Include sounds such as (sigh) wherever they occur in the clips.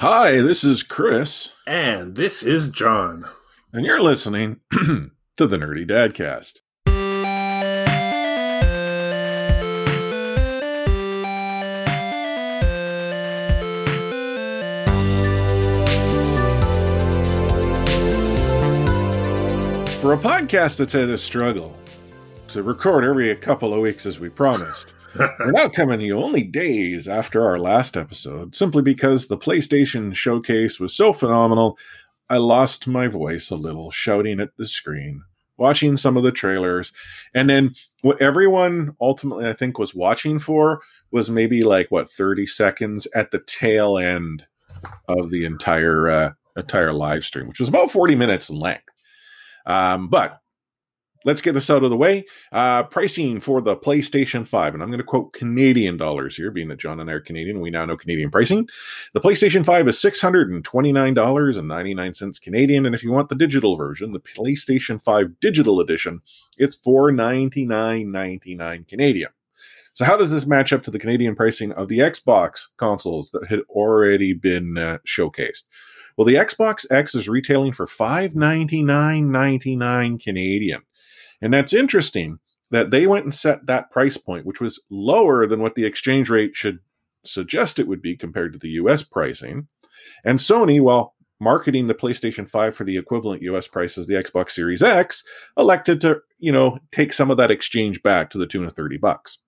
Hi, this is Chris. And this is John. And you're listening (clears throat) to the Nerdy Dadcast. For a podcast that's had a struggle to record every couple of weeks as we promised, we're now coming to you only days after our last episode, simply because the PlayStation showcase was so phenomenal, I lost my voice a little shouting at the screen, watching some of the trailers, and then what everyone ultimately I think was watching for was maybe like what 30 seconds at the tail end of the entire uh, entire live stream, which was about 40 minutes in length. Um, but let's get this out of the way. Uh, pricing for the PlayStation 5, and I'm going to quote Canadian dollars here, being that John and I are Canadian, we now know Canadian pricing. The PlayStation 5 is $629.99 Canadian, and if you want the digital version, the PlayStation 5 Digital Edition, it's $499.99 Canadian. So, how does this match up to the Canadian pricing of the Xbox consoles that had already been uh, showcased? Well, the Xbox X is retailing for $599.99 Canadian. And that's interesting that they went and set that price point, which was lower than what the exchange rate should suggest it would be compared to the US pricing. And Sony, while marketing the PlayStation 5 for the equivalent US price as the Xbox Series X, elected to, you know, take some of that exchange back to the tune of 30 bucks.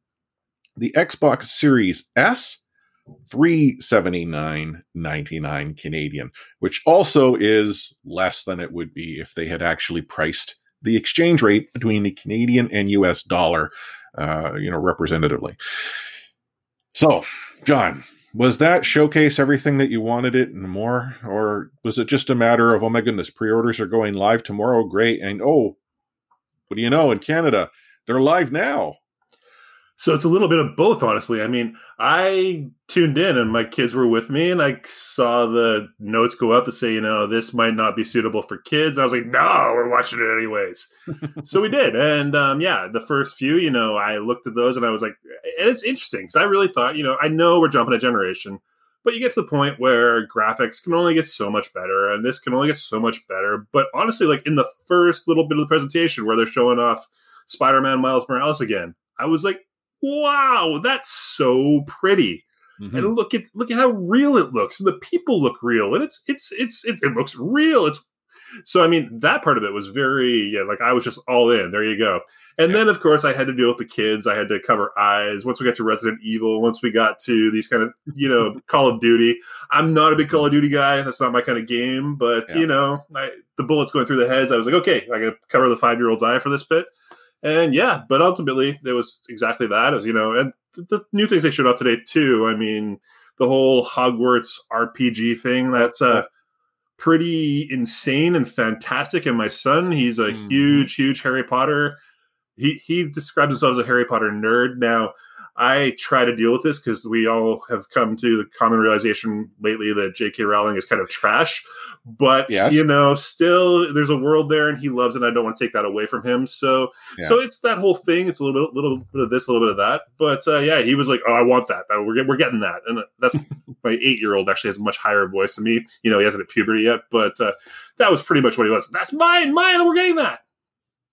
The Xbox Series S 379.99 Canadian, which also is less than it would be if they had actually priced the exchange rate between the Canadian and US dollar, uh, you know, representatively. So, John, was that showcase everything that you wanted it and more? Or was it just a matter of, oh my goodness, pre orders are going live tomorrow? Great. And oh, what do you know? In Canada, they're live now. So it's a little bit of both, honestly. I mean, I tuned in and my kids were with me, and I saw the notes go up to say, you know, this might not be suitable for kids. And I was like, no, we're watching it anyways. so we did. And um, yeah, the first few, you know, I looked at those and I was like, and it's interesting because I really thought, you know, I know we're jumping a generation, but you get to the point where graphics can only get so much better and this can only get so much better. But honestly, like in the first little bit of the presentation where they're showing off Spider Man Miles Morales again, I was like, wow, that's so pretty. Mm-hmm. And look at look at how real it looks. And the people look real. And it's it's it's it, it looks real. It's so I mean that part of it was very yeah, like I was just all in. There you go. And yeah. then of course I had to deal with the kids. I had to cover eyes. Once we got to Resident Evil, once we got to these kind of you know (laughs) Call of Duty. I'm not a big Call of Duty guy. That's not my kind of game. But yeah. you know, I, the bullets going through the heads. I was like, okay, I got to cover the five year old's eye for this bit. And yeah, but ultimately it was exactly that. As you know, and the new things they showed off today too. I mean, the whole Hogwarts RPG thing. That's uh, pretty insane and fantastic. And my son, he's a mm. huge, huge Harry Potter. He he describes himself as a Harry Potter nerd. Now, I try to deal with this because we all have come to the common realization lately that J.K. Rowling is kind of trash. But yes. you know, still there's a world there, and he loves it. And I don't want to take that away from him. So, yeah. so it's that whole thing. It's a little bit, little bit of this, a little bit of that. But uh, yeah, he was like, "Oh, I want that. We're we're getting that." And that's (laughs) my eight year old actually has a much higher voice than me. You know, he hasn't hit puberty yet, but uh, that was pretty much what he was. That's mine, mine. We're getting that.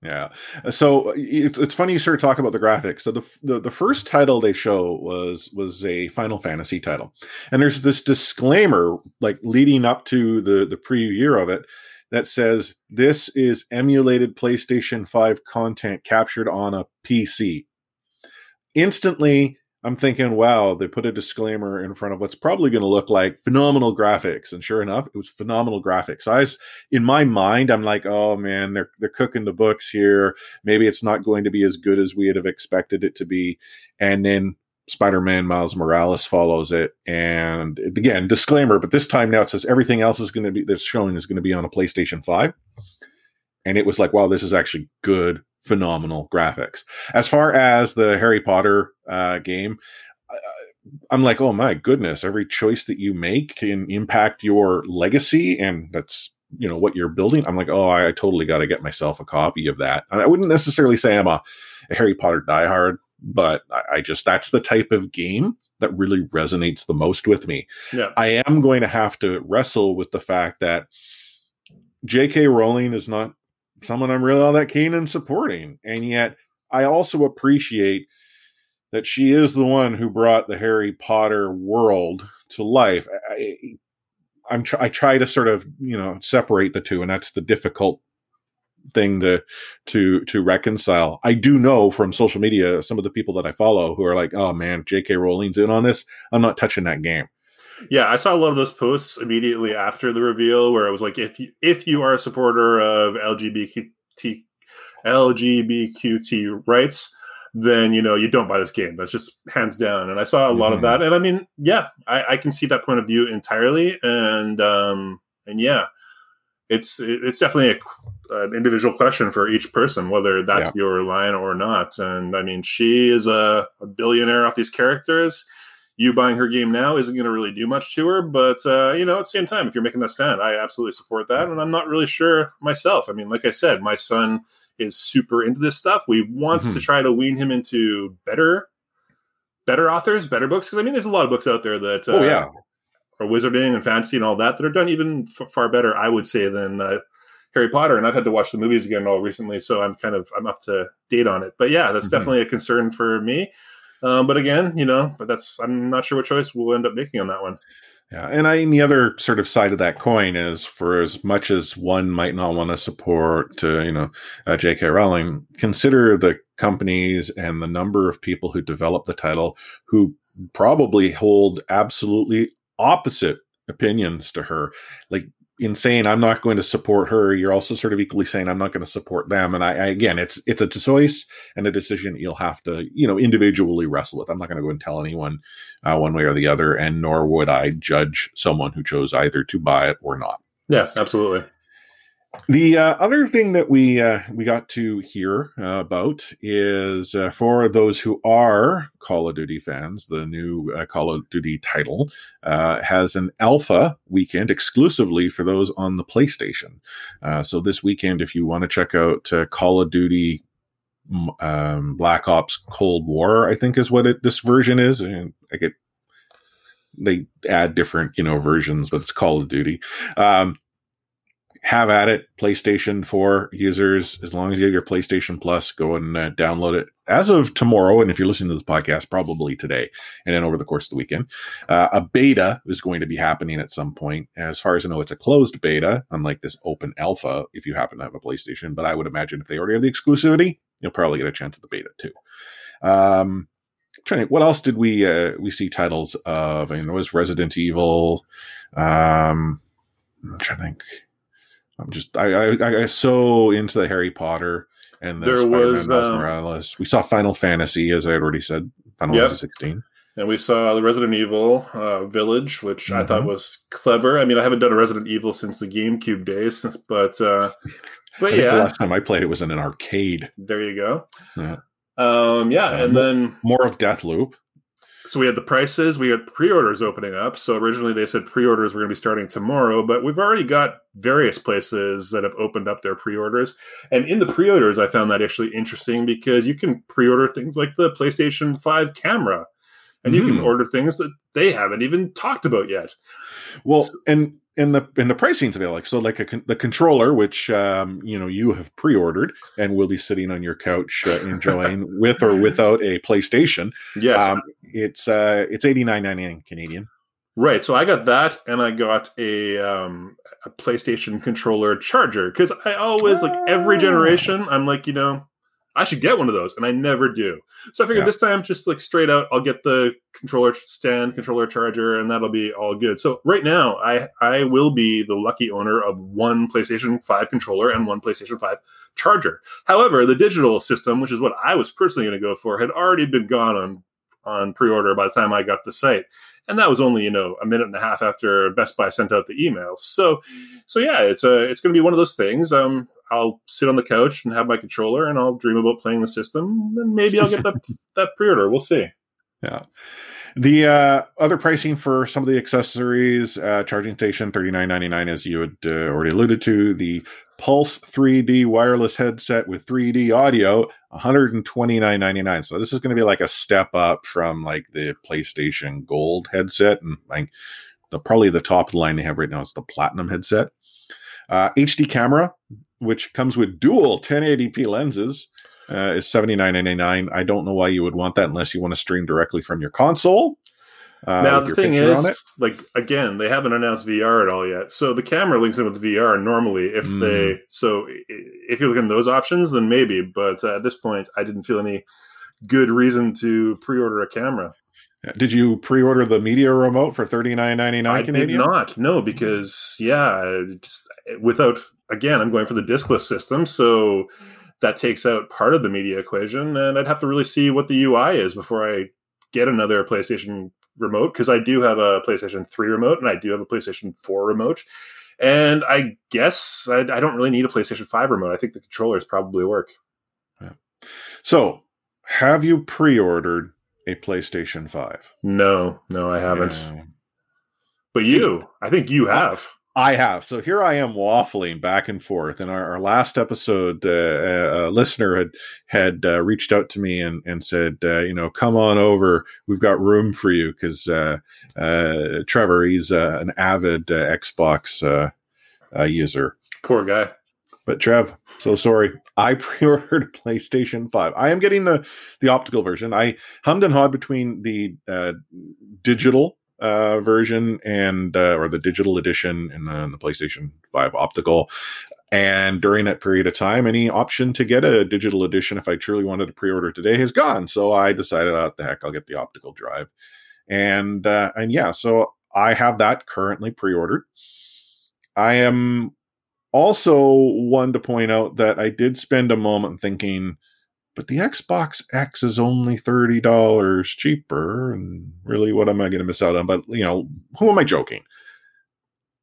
Yeah. Uh, so uh, it's, it's funny you start talk about the graphics. So the, the the first title they show was was a Final Fantasy title, and there's this disclaimer like leading up to the the preview of it that says this is emulated PlayStation Five content captured on a PC. Instantly, I'm thinking, wow, they put a disclaimer in front of what's probably going to look like phenomenal graphics, and sure enough, it was phenomenal graphics. I was, in my mind, I'm like, oh man, they're they're cooking the books here. Maybe it's not going to be as good as we would have expected it to be. And then Spider-Man Miles Morales follows it, and again, disclaimer, but this time now it says everything else is going to be that's showing is going to be on a PlayStation Five. And it was like, wow, this is actually good phenomenal graphics. As far as the Harry Potter uh, game, I'm like, oh my goodness, every choice that you make can impact your legacy, and that's you know what you're building. I'm like, oh, I, I totally got to get myself a copy of that. And I wouldn't necessarily say I'm a, a Harry Potter diehard, but I, I, just that's the type of game that really resonates the most with me. Yeah. I am going to have to wrestle with the fact that J.K. Rowling is not someone I'm really all that keen in supporting, and yet I also appreciate that she is the one who brought the Harry Potter world to life. I, I'm tr- I try to sort of you know separate the two, and that's the difficult thing to to to reconcile. I do know from social media some of the people that I follow who are like, "Oh man, J.K. Rowling's in on this. I'm not touching that game." Yeah, I saw a lot of those posts immediately after the reveal where it was like, if you if you are a supporter of LGBT LGBTQT rights, then you know you don't buy this game. That's just hands down. And I saw a lot of Mhm. that, and I mean, yeah, I, I can see that point of view entirely. And um, and yeah, it's it's definitely a, an individual question for each person whether that's your line or not. And I mean, she is a, a billionaire off these characters. You buying her game now isn't going to really do much to her, but uh, you know, at the same time, if you're making that stand, I absolutely support that. And I'm not really sure myself. I mean, like I said, my son is super into this stuff. We want Mhm. to try to wean him into better, better authors, better books. Because I mean, there's a lot of books out there that uh, oh yeah, or wizarding and fantasy and all that that are done even f- far better, I would say, than uh, Harry Potter. And I've had to watch the movies again all recently, so I'm kind of I'm up to date on it. But yeah, that's Mhm. definitely a concern for me. Um, but again, you know, but that's I'm not sure what choice we'll end up making on that one. Yeah, and I, and the other sort of side of that coin is, for as much as one might not want to support, uh, you know, uh, J.K. Rowling, consider the companies and the number of people who develop the title who probably hold absolutely opposite opinions to her. Like in saying I'm not going to support her, you're also sort of equally saying I'm not going to support them. And I, I again, it's it's a choice and a decision you'll have to, you know, individually wrestle with. I'm not going to go and tell anyone uh, one way or the other, and nor would I judge someone who chose either to buy it or not. Yeah, absolutely. The uh, other thing that we uh, we got to hear uh, about is uh, for those who are Call of Duty fans, the new uh, Call of Duty title uh, has an alpha weekend exclusively for those on the PlayStation. So this weekend, if you want to check out Call of Duty um, Black Ops Cold War, I think is what it this version is, and I get they add different you know versions, but it's Call of Duty. Um, have at it playstation 4 users as long as you have your playstation plus go and uh, download it. As of tomorrow and if you're listening to this podcast probably today and then over the course of the weekend uh, a beta is going to be happening at some point. As far as i know it's a closed beta unlike this open alpha if you happen to have a playstation but i would imagine if they already have the exclusivity you'll probably get a chance at the beta too. Um trying to, what else did we uh, we see titles of? I mean there was resident evil um i'm trying to think I'm just I I, I so into the Harry Potter and the There Spider-Man was, Miles um, Morales. We saw Final Fantasy, as I had already said, Final Yep. Fantasy 16. And we saw the Resident Evil uh, Village, which I thought Mhm. was clever. I mean, I haven't done a Resident Evil since the GameCube days, (laughs) but uh, but (laughs) yeah, last time I played it was in an arcade. there you go. Yeah. Um, yeah, Uh, and then More of Deathloop. So we had the prices, we had pre-orders opening up. So originally they said pre-orders were going to be starting tomorrow, but we've already got various places that have opened up their pre-orders. And in the pre-orders, I found that actually interesting because you can pre-order things like the PlayStation 5 camera. And you can Mhm. order things that they haven't even talked about yet. Well, and and the and the pricing's available. Like, so, like a the controller, which um, you know you have pre-ordered and will be sitting on your couch uh, enjoying (laughs) with or without a PlayStation. Yes. Um, it's uh, it's eighty nine ninety nine Canadian. Right. So I got that, and I got a um, a PlayStation controller charger because I always like every Oh. generation. I'm like, you know, I should get one of those, and I never do. So I figured Yeah. this time, just like straight out, I'll get the controller stand, controller charger, and that'll be all good. So right now, I I will be the lucky owner of one PlayStation Five controller and one PlayStation Five charger. However, the digital system, which is what I was personally going to go for, had already been gone on on pre-order by the time I got to the site and that was only you know a minute and a half after Best Buy sent out the email. So, so yeah, it's a it's going to be one of those things. Um, I'll sit on the couch and have my controller, and I'll dream about playing the system, and maybe I'll get that (laughs) that pre-order. We'll see. Yeah. The uh, other pricing for some of the accessories, uh, charging station thirty nine ninety nine, as you had uh, already alluded to. The Pulse 3D wireless headset with 3D audio, 129.99. So this is going to be like a step up from like the PlayStation Gold headset, and like the probably the top of the line they have right now is the Platinum headset. Uh, HD camera, which comes with dual 1080p lenses, uh, is 79.99. I don't know why you would want that unless you want to stream directly from your console. Uh, now the thing is, like again, they haven't announced VR at all yet. So the camera links in with VR normally. If mm. they so if you're looking at those options, then maybe. But uh, at this point, I didn't feel any good reason to pre-order a camera. Did you pre-order the media remote for thirty nine ninety nine? I Canadian? did not. No, because yeah, just, without again, I'm going for the discless system, so that takes out part of the media equation, and I'd have to really see what the UI is before I get another PlayStation remote because I do have a PlayStation 3 remote and I do have a PlayStation 4 remote. And I guess I, I don't really need a PlayStation 5 remote. I think the controllers probably work. Yeah. So, have you pre ordered a PlayStation 5? No, no, I haven't. Yeah. But you, I think you have. I have. So here I am waffling back and forth. In our, our last episode, uh, a listener had had uh, reached out to me and and said, uh, you know, come on over. We've got room for you because uh, uh, Trevor, he's uh, an avid Xbox user. Poor guy. But Trev, so sorry. I (laughs) pre-ordered PlayStation Five. I am getting the the optical version. I hummed and hawed between the digital uh, version and uh, or the digital edition and then the PlayStation 5 optical. And during that period of time, any option to get a digital edition, if I truly wanted to pre-order today, has gone. So I decided, oh, the heck, I'll get the optical drive. And uh, and yeah, so I have that currently pre-ordered. I am also one to point out that I did spend a moment thinking, but the Xbox X is only $30 cheaper. And really, what am I going to miss out on? But, you know, who am I joking?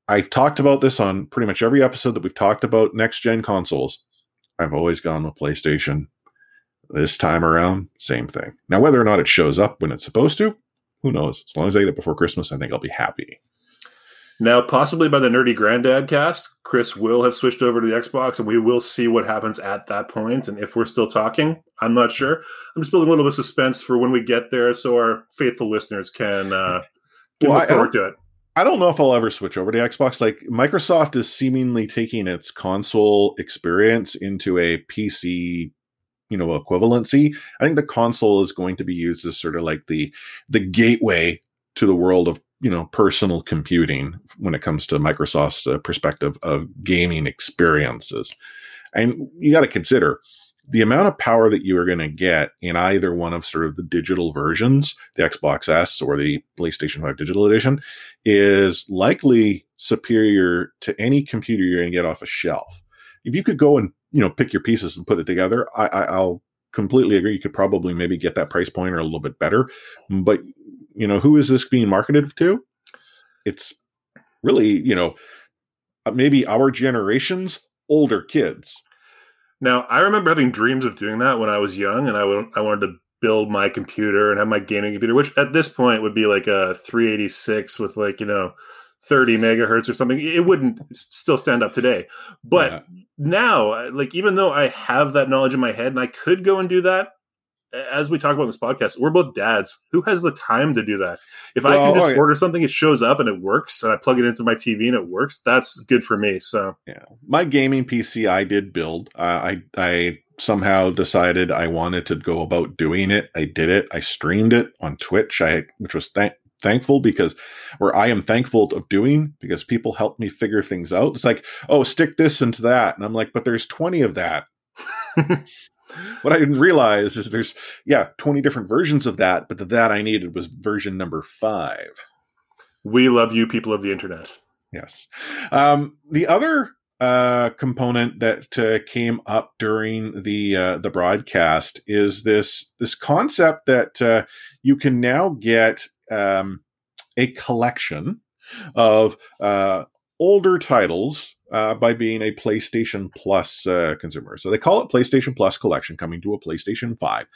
I've talked about this on pretty much every episode that we've talked about next gen consoles. I've always gone with PlayStation. This time around, same thing. Now, whether or not it shows up when it's supposed to, who knows? As long as I get it before Christmas, I think I'll be happy. Now, possibly by the Nerdy Granddad cast, Chris will have switched over to the Xbox, and we will see what happens at that point. And if we're still talking, I'm not sure. I'm just building a little bit of suspense for when we get there, so our faithful listeners can uh, well, look forward to it. I don't know if I'll ever switch over to Xbox. Like Microsoft is seemingly taking its console experience into a PC, you know, equivalency. I think the console is going to be used as sort of like the the gateway to the world of you know personal computing when it comes to Microsoft's uh, perspective of gaming experiences. And you got to consider the amount of power that you are going to get in either one of sort of the digital versions, the Xbox S or the PlayStation 5 digital edition, is likely superior to any computer you're going to get off a shelf. If you could go and you know pick your pieces and put it together, I, I, I'll completely agree. You could probably maybe get that price point or a little bit better, but you know, who is this being marketed to? It's really, you know, uh, maybe our generation's older kids. Now, I remember having dreams of doing that when I was young, and I I wanted to build my computer and have my gaming computer, which at this point would be like a 386 with like, you know, 30 megahertz or something. It wouldn't still stand up today. But yeah. now, like, even though I have that knowledge in my head and I could go and do that, as we talk about this podcast, we're both dads. Who has the time to do that? If well, I can just okay. order something, it shows up and it works, and I plug it into my TV and it works. That's good for me. So yeah, my gaming PC I did build. Uh, I I somehow decided I wanted to go about doing it. I did it. I streamed it on Twitch. I which was thank thankful because or I am thankful of doing because people helped me figure things out. It's like, oh, stick this into that. And I'm like, but there's 20 of that. (laughs) what I didn't realize is there's yeah 20 different versions of that, but the that I needed was version number five. We love you, people of the internet. Yes. Um, the other uh, component that uh, came up during the uh, the broadcast is this this concept that uh, you can now get um, a collection of uh, older titles uh, by being a PlayStation Plus uh, consumer. So they call it PlayStation Plus Collection, coming to a PlayStation 5.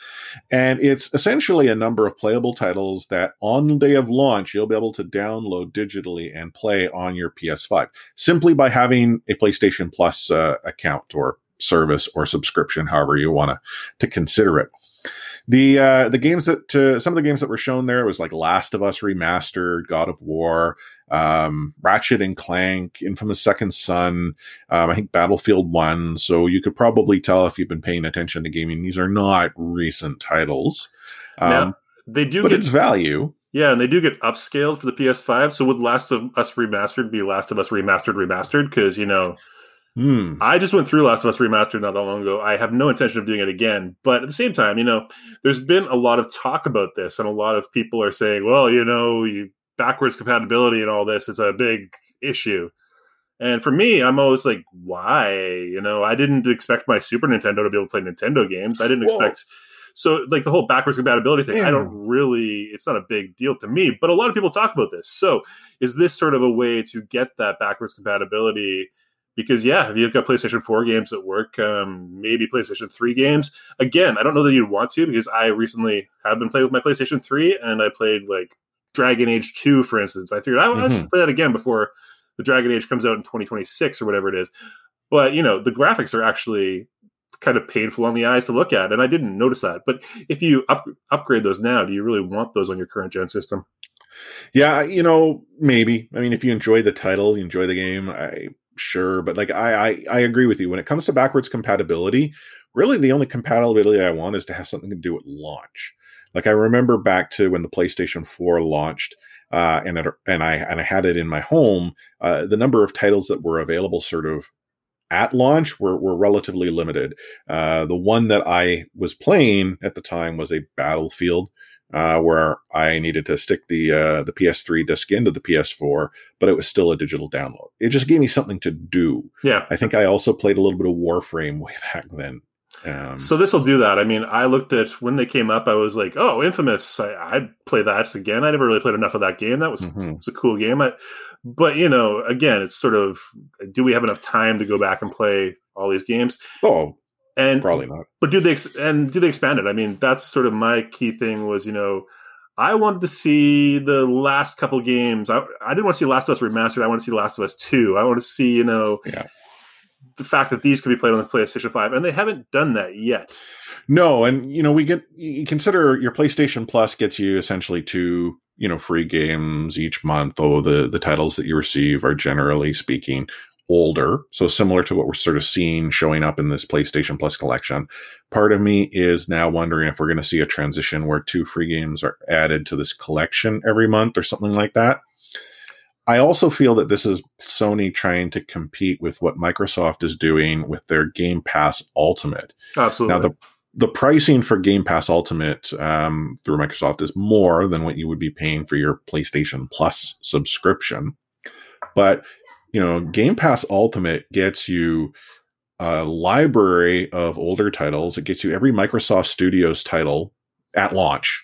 And it's essentially a number of playable titles that on the day of launch, you'll be able to download digitally and play on your PS5 simply by having a PlayStation Plus uh, account or service or subscription, however you want to, to consider it. The uh, the games that uh, some of the games that were shown there was like Last of Us remastered, God of War, um, Ratchet and Clank, Infamous Second Son, um, I think Battlefield One. So you could probably tell if you've been paying attention to gaming, these are not recent titles. Um, now, they do, but get, it's value. Yeah, and they do get upscaled for the PS5. So would Last of Us Remastered be Last of Us Remastered Remastered? Because you know Hmm. I just went through Last of Us Remastered not that long ago. I have no intention of doing it again. But at the same time, you know, there's been a lot of talk about this, and a lot of people are saying, well, you know, you backwards compatibility and all this is a big issue. And for me, I'm always like, why? You know, I didn't expect my Super Nintendo to be able to play Nintendo games. I didn't expect so like the whole backwards compatibility thing. Yeah. I don't really. It's not a big deal to me, but a lot of people talk about this. So is this sort of a way to get that backwards compatibility? Because yeah, if you've got PlayStation 4 games at work, um, maybe PlayStation 3 games. Again, I don't know that you'd want to because I recently have been playing with my PlayStation 3 and I played like Dragon Age 2, for instance. I figured I, mm-hmm. I should play that again before the Dragon Age comes out in 2026 or whatever it is. But you know, the graphics are actually kind of painful on the eyes to look at, and I didn't notice that. But if you up, upgrade those now, do you really want those on your current gen system? Yeah, you know, maybe. I mean, if you enjoy the title, you enjoy the game, I sure, but like I, I I agree with you. When it comes to backwards compatibility, really the only compatibility I want is to have something to do with launch. Like I remember back to when the PlayStation 4 launched, uh, and it, and I and I had it in my home. Uh, the number of titles that were available, sort of at launch, were were relatively limited. Uh, the one that I was playing at the time was a Battlefield uh, where I needed to stick the uh, the PS3 disc into the PS4, but it was still a digital download. It just gave me something to do. Yeah, I think I also played a little bit of Warframe (laughs) way back then. Um, so this will do that. I mean, I looked at when they came up. I was like, "Oh, Infamous! I, would play that again." I never really played enough of that game. That was, mm-hmm. was a cool game. I, but you know, again, it's sort of, do we have enough time to go back and play all these games? Oh, and probably not. But do they and do they expand it? I mean, that's sort of my key thing was you know. I wanted to see the last couple games. I, I didn't want to see Last of Us remastered. I want to see Last of Us two. I want to see you know yeah. the fact that these could be played on the PlayStation Five, and they haven't done that yet. No, and you know we get you consider your PlayStation Plus gets you essentially two you know free games each month. Oh, the the titles that you receive are generally speaking older, so similar to what we're sort of seeing showing up in this PlayStation Plus collection. Part of me is now wondering if we're going to see a transition where two free games are added to this collection every month or something like that. I also feel that this is Sony trying to compete with what Microsoft is doing with their Game Pass Ultimate. Absolutely. Now, the the pricing for Game Pass Ultimate um, through Microsoft is more than what you would be paying for your PlayStation Plus subscription. But you know, Game Pass Ultimate gets you a library of older titles. It gets you every Microsoft Studios title at launch.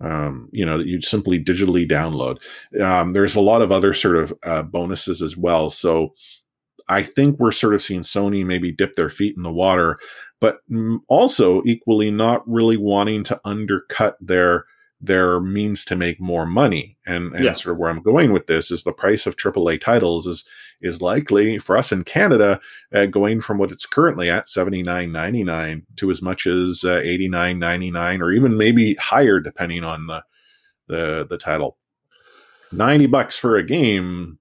Um, you know, that you simply digitally download. Um, there's a lot of other sort of uh, bonuses as well. So I think we're sort of seeing Sony maybe dip their feet in the water, but also equally not really wanting to undercut their their means to make more money. And, and yeah. sort of where I'm going with this is the price of AAA titles is is likely for us in Canada uh, going from what it's currently at 79.99 to as much as uh, 89.99 or even maybe higher depending on the the the title. 90 bucks for a game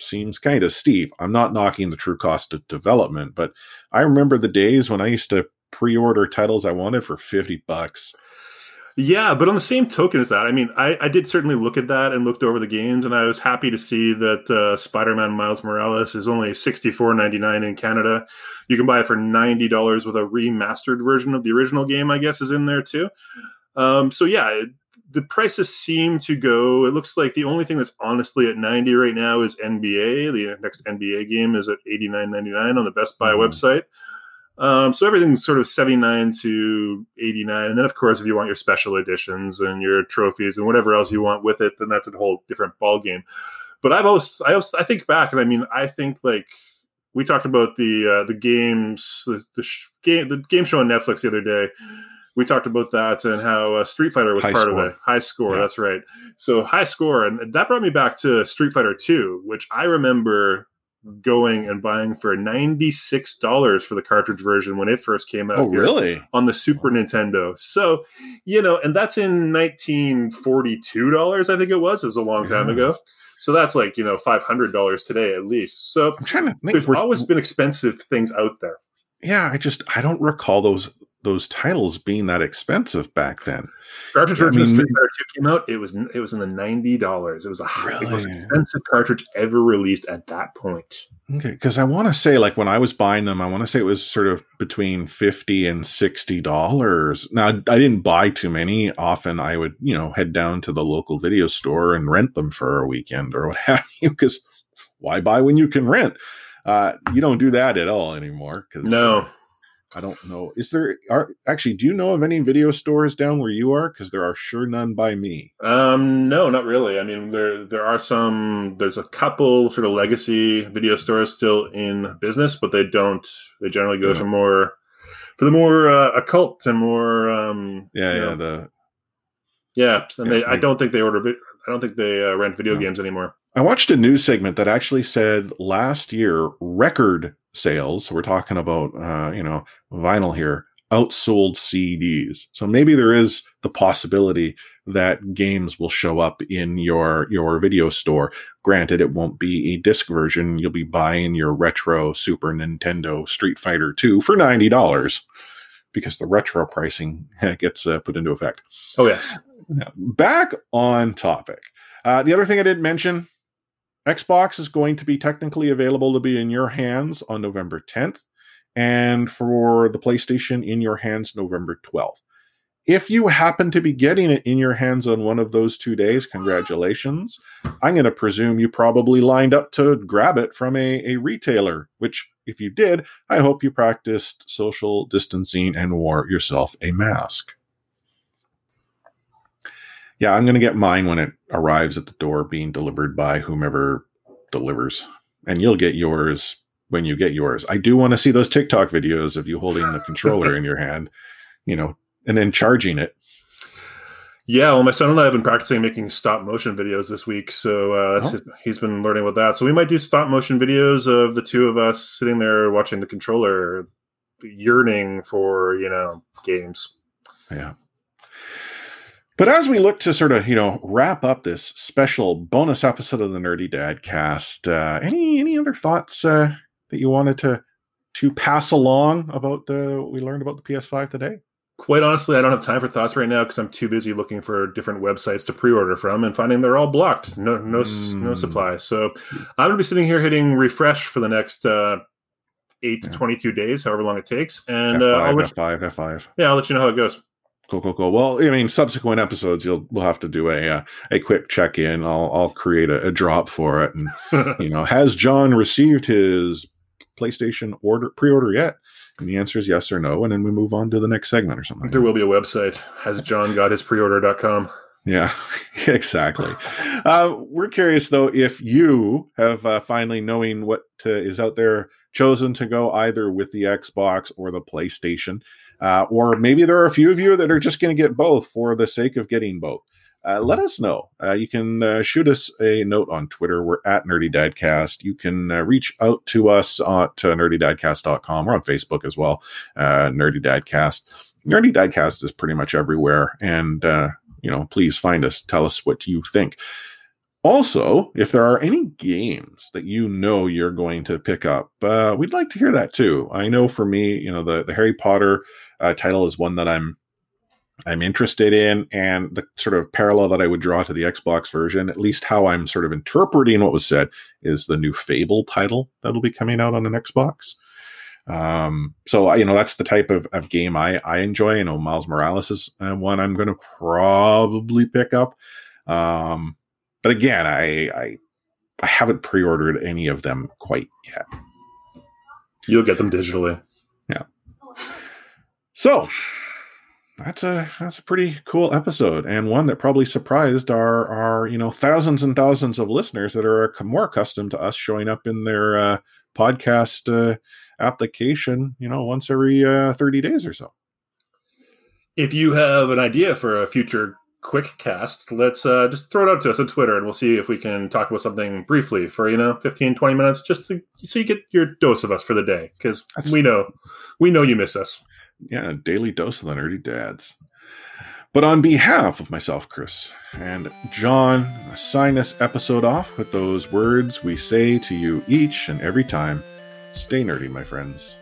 seems kind of steep. I'm not knocking the true cost of development, but I remember the days when I used to pre-order titles I wanted for 50 bucks. Yeah, but on the same token as that, I mean, I, I did certainly look at that and looked over the games, and I was happy to see that uh, Spider-Man Miles Morales is only sixty four ninety nine in Canada. You can buy it for ninety dollars with a remastered version of the original game. I guess is in there too. Um, so yeah, it, the prices seem to go. It looks like the only thing that's honestly at ninety right now is NBA. The next NBA game is at eighty nine ninety nine on the Best Buy mm-hmm. website. Um, so everything's sort of 79 to 89. And then, of course, if you want your special editions and your trophies and whatever else you want with it, then that's a whole different ball game. But I've always, I always, I think back, and I mean, I think like we talked about the uh, the games, the, the sh- game, the game show on Netflix the other day. We talked about that and how uh, Street Fighter was High part score. of it. High score, Yeah. that's right. So high score, and that brought me back to Street Fighter Two, which I remember going and buying for ninety six dollars for the cartridge version when it first came out. Oh, really? on the Super Nintendo. So, you know, and that's in 1942 dollars, I think it was. It was a long time Yeah. ago. So that's like, you know, $500 today at least. So I'm trying to think. there's We're- always been expensive things out there. yeah, I just I don't recall those those titles being that expensive back then. Cartridge I mean- Street Fighter 2 came out, it was it was in the $90. It was a high, the most expensive cartridge ever released at that point. Okay, because I want to say like when I was buying them, I want to say it was sort of between fifty and sixty dollars. Now I didn't buy too many. Often I would you know head down to the local video store and rent them for a weekend or what (laughs) have you. Because why buy when you can rent? Uh, you don't do that at all anymore. Because No. I don't know. Is there are actually? Do you know of any video stores down where you are? Because there are sure none by me. Um, no, not really. I mean, there there are some. There's a couple sort of legacy video stores still in business, but they don't. They generally go Yeah. for more for the more uh, occult and more. Um, Yeah, yeah. know, The yeah. And Yeah, they, I don't think they order. I don't think they uh, rent video No. games anymore. I watched a news segment that actually said last year record sales. We're talking about uh, you know vinyl here outsold CDs. So maybe there is the possibility that games will show up in your your video store. Granted, it won't be a disc version. You'll be buying your retro Super Nintendo Street Fighter 2 for ninety dollars because the retro pricing (laughs) gets uh, put into effect. Oh yes. Back on topic. Uh, the other thing I didn't mention Xbox is going to be technically available to be in your hands on November 10th, and for the PlayStation in your hands November 12th. If you happen to be getting it in your hands on one of those two days, congratulations. I'm going to presume you probably lined up to grab it from a, a retailer, which, if you did, I hope you practiced social distancing and wore yourself a mask. Yeah, I'm going to get mine when it arrives at the door being delivered by whomever delivers. And you'll get yours when you get yours. I do want to see those TikTok videos of you holding the controller in your hand, (laughs) you know, and then charging it. Yeah, well, my son and I have been practicing making stop motion videos this week, so uh, that's he's been learning about that. So we might do stop motion videos of the two of us sitting there watching the controller, yearning for you know games. Yeah. But as we look to sort of, you know, wrap up this special bonus episode of the Nerdy Dad cast, uh, any any other thoughts uh, that you wanted to to pass along about the what we learned about the PS5 today? Quite honestly, I don't have time for thoughts right now because I'm too busy looking for different websites to pre-order from and finding they're all blocked. No, no, s no Mm. supply. So I'm gonna be sitting here hitting refresh for the next uh, eight to Yeah. 22 days, however long it takes, and uh, I'll F5, let, F5, F5. yeah, I'll let you know how it goes. Cool, cool, cool. Well, I mean, subsequent episodes, you'll we'll have to do a uh, a quick check in. I'll I'll create a, a drop for it, and (laughs) you know, has John received his PlayStation order pre order yet? And the answer is yes or no, and then we move on to the next segment or something. there will be a website. Has John got his preorder.com? Yeah, (laughs) exactly. uh, we're curious though if you have uh, finally knowing what uh, is out there chosen to go either with the Xbox or the PlayStation, uh, or maybe there are a few of you that are just going to get both for the sake of getting both. Uh, let us know. Uh, you can uh, shoot us a note on Twitter. We're at Nerdy Dadcast. You can uh, reach out to us at uh, nerdydadcast.com. We're on Facebook as well, uh, Nerdy Dadcast. Nerdy Dadcast is pretty much everywhere. And, uh, you know, please find us. Tell us what you think. Also, if there are any games that you know you're going to pick up, uh, we'd like to hear that too. I know for me, you know, the, the Harry Potter uh, title is one that I'm I'm interested in, and the sort of parallel that I would draw to the Xbox version, at least how I'm sort of interpreting what was said, is the new Fable title that'll be coming out on an Xbox. Um, so I- you know that's the type of, of game I I enjoy. I know Miles Morales is uh, one I'm going to probably pick up. Um, but again, I, I I haven't pre-ordered any of them quite yet. You'll get them digitally. Yeah. So that's a that's a pretty cool episode and one that probably surprised our our you know thousands and thousands of listeners that are more accustomed to us showing up in their uh, podcast uh, application you know once every uh, 30 days or so if you have an idea for a future quick cast let's uh, just throw it out to us on twitter and we'll see if we can talk about something briefly for you know 15 20 minutes just to, so you get your dose of us for the day because we know we know you miss us yeah, a daily dose of the nerdy dads. But on behalf of myself, Chris, and John, sign this episode off with those words we say to you each and every time. Stay nerdy, my friends.